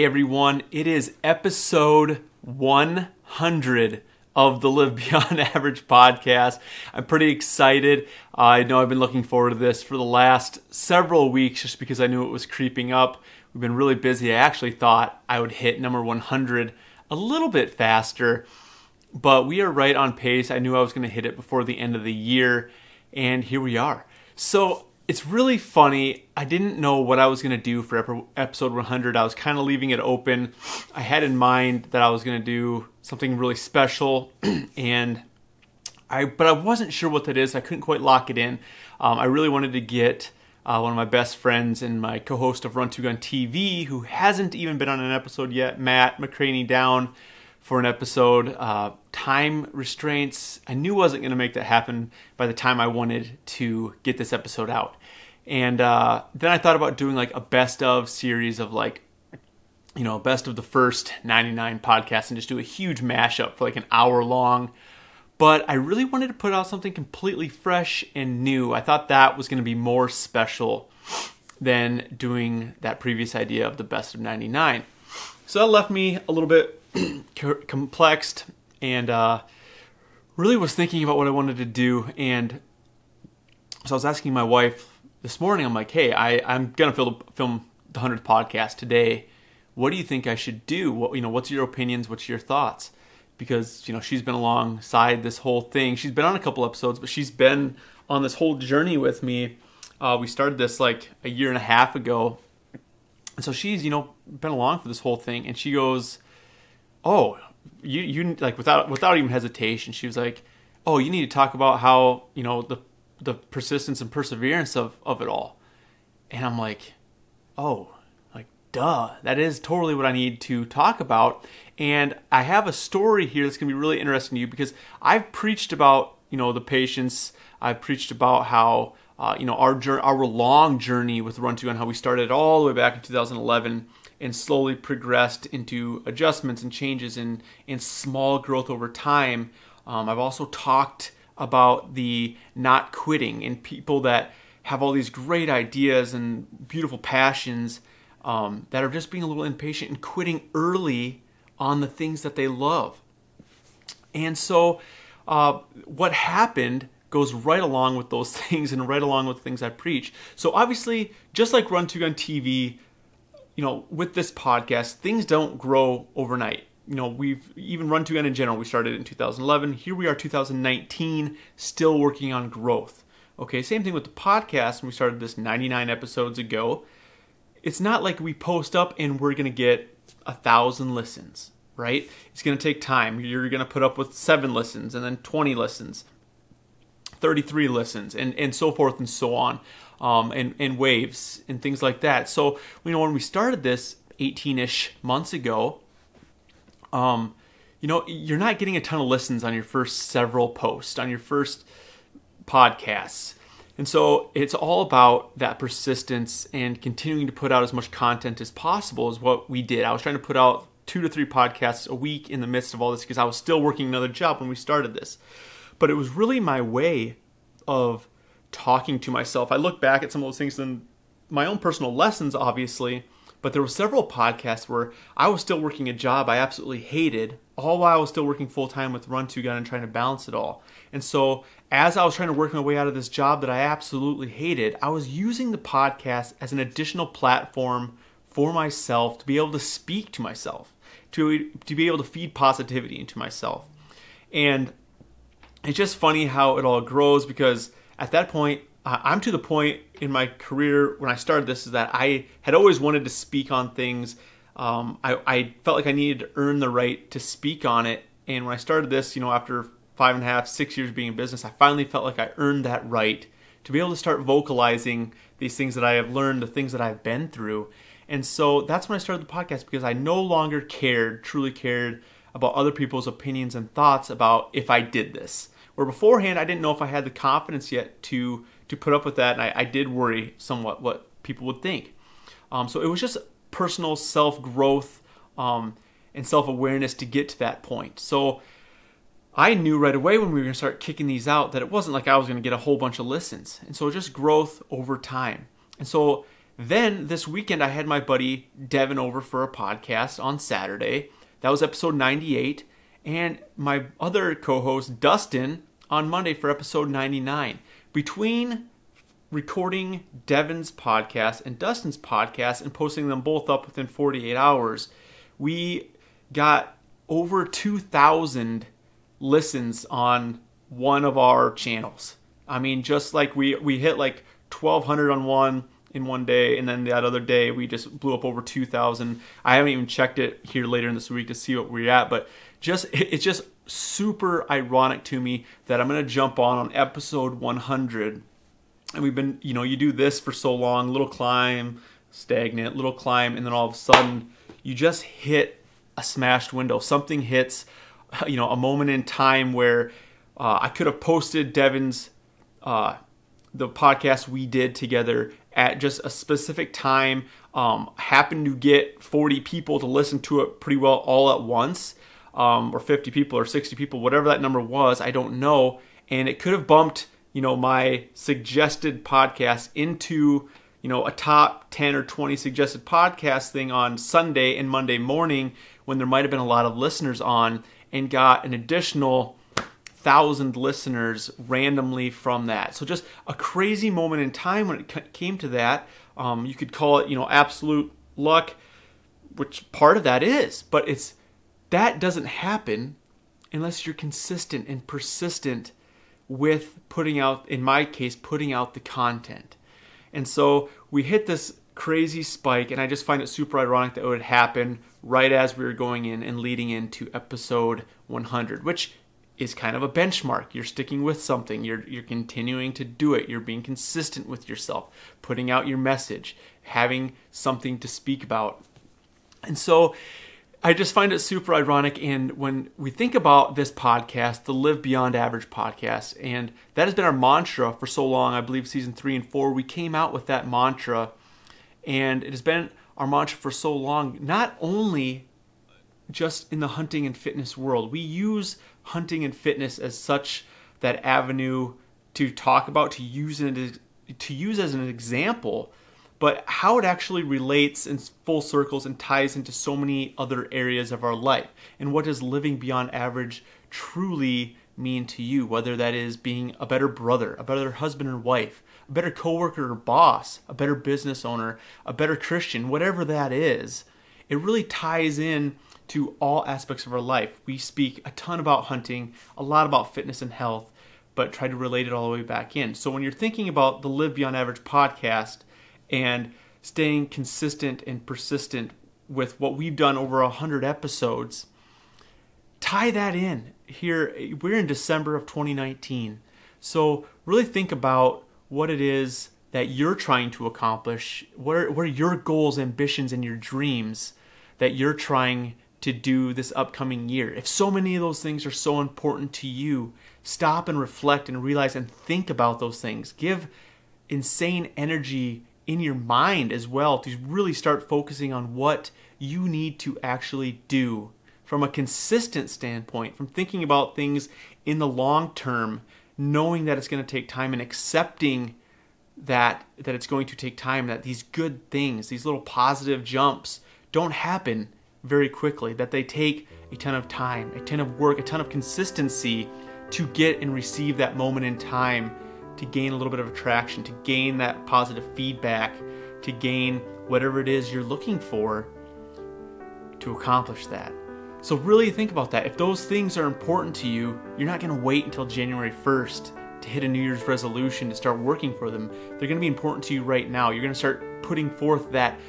Hey everyone, it is episode 100 of the Live Beyond Average podcast. I'm pretty excited. Uh, I know I've been looking forward to this for the last several weeks just because I knew it was creeping up. We've been really busy. I actually thought I would hit number 100 a little bit faster, but we are right on pace. I knew I was going to hit it before the end of the year, and here we are. So it's really funny. I didn't know what I was going to do for episode 100. I was kind of leaving it open. I had in mind that I was going to do something really special, and I but I wasn't sure what that is. I couldn't quite lock it in. Um, I really wanted to get uh, one of my best friends and my co-host of Run to Gun TV, who hasn't even been on an episode yet, Matt McCraney, down for an episode. Uh, time restraints, I knew wasn't going to make that happen by the time I wanted to get this episode out. And uh, then I thought about doing like a best of series of like, you know, best of the first 99 podcasts and just do a huge mashup for like an hour long. But I really wanted to put out something completely fresh and new. I thought that was going to be more special than doing that previous idea of the best of 99. So that left me a little bit complexed and uh, really was thinking about what I wanted to do. And so I was asking my wife this morning, I'm like, hey, I, I'm going to film, the 100th podcast today. What do you think I should do? What, you know, what's your opinions? What's your thoughts? Because, you know, she's been alongside this whole thing. She's been on a couple episodes, but she's been on this whole journey with me. Uh, we started this like a year and a half ago. And so she's, you know, been along for this whole thing. And she goes, oh, you you like without without even hesitation, she was like, oh, you need to talk about how you know the the persistence and perseverance of of it all, and I'm like, oh, like duh, that is totally what I need to talk about, and I have a story here that's gonna be really interesting to you because I've preached about you know the patience, I've preached about how. Uh, you know our journey, our long journey with Run to and how we started all the way back in 2011 and slowly progressed into adjustments and changes in, in small growth over time. Um, I've also talked about the not quitting and people that have all these great ideas and beautiful passions um, that are just being a little impatient and quitting early on the things that they love. And so, uh, what happened goes right along with those things and right along with the things I preach. So, obviously, just like Run to Gun TV, you know, with this podcast, things don't grow overnight. You know, we've even run to gun in general. We started in 2011. Here we are, 2019, still working on growth. Okay, same thing with the podcast. We started this 99 episodes ago. It's not like we post up and we're gonna get a thousand listens, right? It's gonna take time. You're gonna put up with seven listens and then 20 listens, 33 listens, and and so forth and so on um, and, and waves and things like that. So, you know, when we started this 18 ish months ago, um, you know, you're not getting a ton of listens on your first several posts, on your first podcasts. And so it's all about that persistence and continuing to put out as much content as possible, is what we did. I was trying to put out two to three podcasts a week in the midst of all this because I was still working another job when we started this. But it was really my way of talking to myself. I look back at some of those things and my own personal lessons, obviously, but there were several podcasts where I was still working a job I absolutely hated, all while I was still working full time with Run to Gun and trying to balance it all. And so, as I was trying to work my way out of this job that I absolutely hated, I was using the podcast as an additional platform for myself to be able to speak to myself, to to be able to feed positivity into myself. And it's just funny how it all grows because at that point, uh, I'm to the point in my career when I started this is that I had always wanted to speak on things. Um, I, I, felt like I needed to earn the right to speak on it. And when I started this, you know, after five and a half, six years being in business, I finally felt like I earned that right to be able to start vocalizing these things that I have learned, the things that I've been through. And so that's when I started the podcast because I no longer cared, truly cared about other people's opinions and thoughts about if I did this. Where beforehand, I didn't know if I had the confidence yet to to put up with that, and I, I did worry somewhat what people would think. Um, so it was just personal self growth um, and self awareness to get to that point. So I knew right away when we were going to start kicking these out that it wasn't like I was going to get a whole bunch of listens, and so just growth over time. And so Then this weekend, I had my buddy Devin over for a podcast on Saturday. That was episode 98. And my other co host, Dustin, on Monday for episode 99. Between recording Devin's podcast and Dustin's podcast and posting them both up within 48 hours, we got over 2,000 listens on one of our channels. I mean, just like we we hit like 1,200 on one in one day, and then that other day we just blew up over 2,000. I haven't even checked it here later in this week to see what we're at, but just it's just super ironic to me that I'm gonna jump on on episode 100, and we've been you know you do this for so long, little climb, stagnant, little climb, and then all of a sudden you just hit a smashed window. Something hits, you know, a moment in time where uh, I could have posted Devin's uh, the podcast we did together at just a specific time. Um, happened to get 40 people to listen to it pretty well all at once, um, or 50 people or 60 people, whatever that number was. I don't know, and it could have bumped you know my suggested podcast into you know a top 10 or 20 suggested podcast thing on Sunday and Monday morning when there might have been a lot of listeners on and got an additional thousand listeners randomly from that. So just a crazy moment in time when it came to that. Um, you could call it, you know, absolute luck, which part of that is, but it's that doesn't happen unless you're consistent and persistent with putting out, in my case, putting out the content. And so we hit this crazy spike, and I just find it super ironic that it would happen right as we were going in and leading into episode 100, which is kind of a benchmark. You're sticking with something. You're you're continuing to do it. You're being consistent with yourself, putting out your message, having something to speak about. And so I just find it super ironic and when we think about this podcast, the Live Beyond Average podcast, and that has been our mantra for so long, I believe season 3 and 4, we came out with that mantra and it has been our mantra for so long, not only just in the hunting and fitness world. We use hunting and fitness as such that avenue to talk about, to use it, to use as an example, but how it actually relates in full circles and ties into so many other areas of our life. And what does living beyond average truly mean to you? Whether that is being a better brother, a better husband or wife, a better coworker or boss, a better business owner, a better Christian, whatever that is, it really ties in to all aspects of our life. We speak a ton about hunting, a lot about fitness and health, but try to relate it all the way back in. So when you're thinking about the Live Beyond Average podcast and staying consistent and persistent with what we've done over 100 episodes, tie that in. Here, we're in December of 2019. So really think about what it is that you're trying to accomplish. What are, what are your goals, ambitions, and your dreams that you're trying to do this upcoming year. If so many of those things are so important to you, stop and reflect and realize and think about those things. Give insane energy in your mind as well to really start focusing on what you need to actually do from a consistent standpoint, from thinking about things in the long term, knowing that it's going to take time and accepting that that it's going to take time that these good things, these little positive jumps don't happen very quickly, that they take a ton of time, a ton of work, a ton of consistency to get and receive that moment in time to gain a little bit of attraction, to gain that positive feedback, to gain whatever it is you're looking for to accomplish that. So, really think about that. If those things are important to you, you're not going to wait until January 1st to hit a New Year's resolution to start working for them. They're going to be important to you right now. You're going to start putting forth that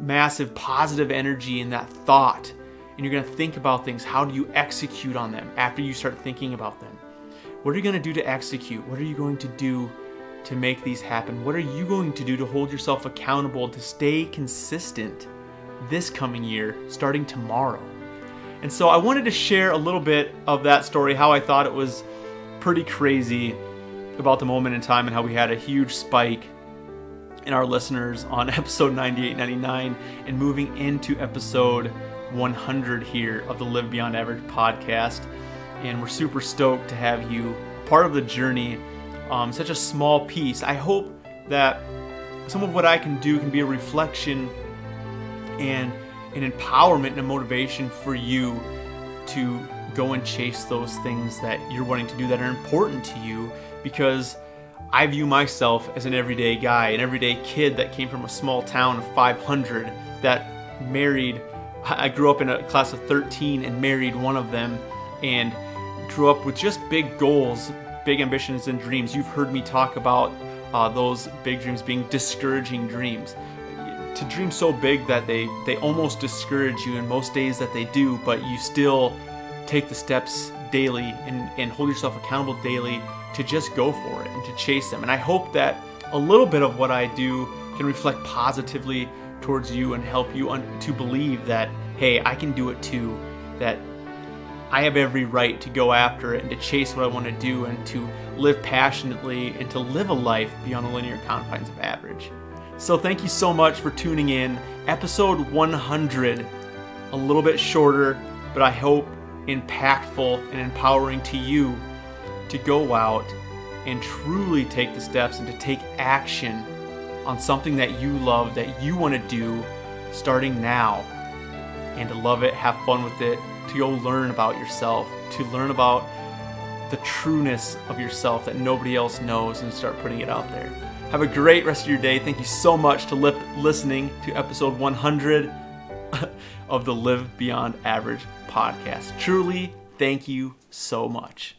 massive positive energy in that thought and you're going to think about things. How do you execute on them after you start thinking about them? What are you going to do to execute? What are you going to do to make these happen? What are you going to do to hold yourself accountable to stay consistent this coming year, starting tomorrow? And so I wanted to share a little bit of that story, how I thought it was pretty crazy about the moment in time and how we had a huge spike in our listeners on episode 98, 99, and moving into episode 100 here of the Live Beyond Average podcast. And we're super stoked to have you part of the journey. Um, such a small piece. I hope that some of what I can do can be a reflection and an empowerment and a motivation for you to go and chase those things that you're wanting to do that are important to you because I view myself as an everyday guy, an everyday kid that came from a small town of 500 that married. I grew up in a class of 13 and married one of them and grew up with just big goals, big ambitions, and dreams. You've heard me talk about uh, those big dreams being discouraging dreams. To dream so big that they, they almost discourage you, and most days that they do, but you still take the steps daily and, and hold yourself accountable daily to just go for it and to chase them. And I hope that a little bit of what I do can reflect positively towards you and help you un- to believe that, hey, I can do it too. That I have every right to go after it and to chase what I want to do and to live passionately and to live a life beyond the linear confines of average. So, thank you so much for tuning in. Episode 100, a little bit shorter, but I hope impactful and empowering to you to go out and truly take the steps and to take action on something that you love, that you want to do starting now, and to love it, have fun with it, to go learn about yourself, to learn about the trueness of yourself that nobody else knows and start putting it out there. Have a great rest of your day. Thank you so much to lip listening to episode 100 of the Live Beyond Average podcast. Truly, thank you so much.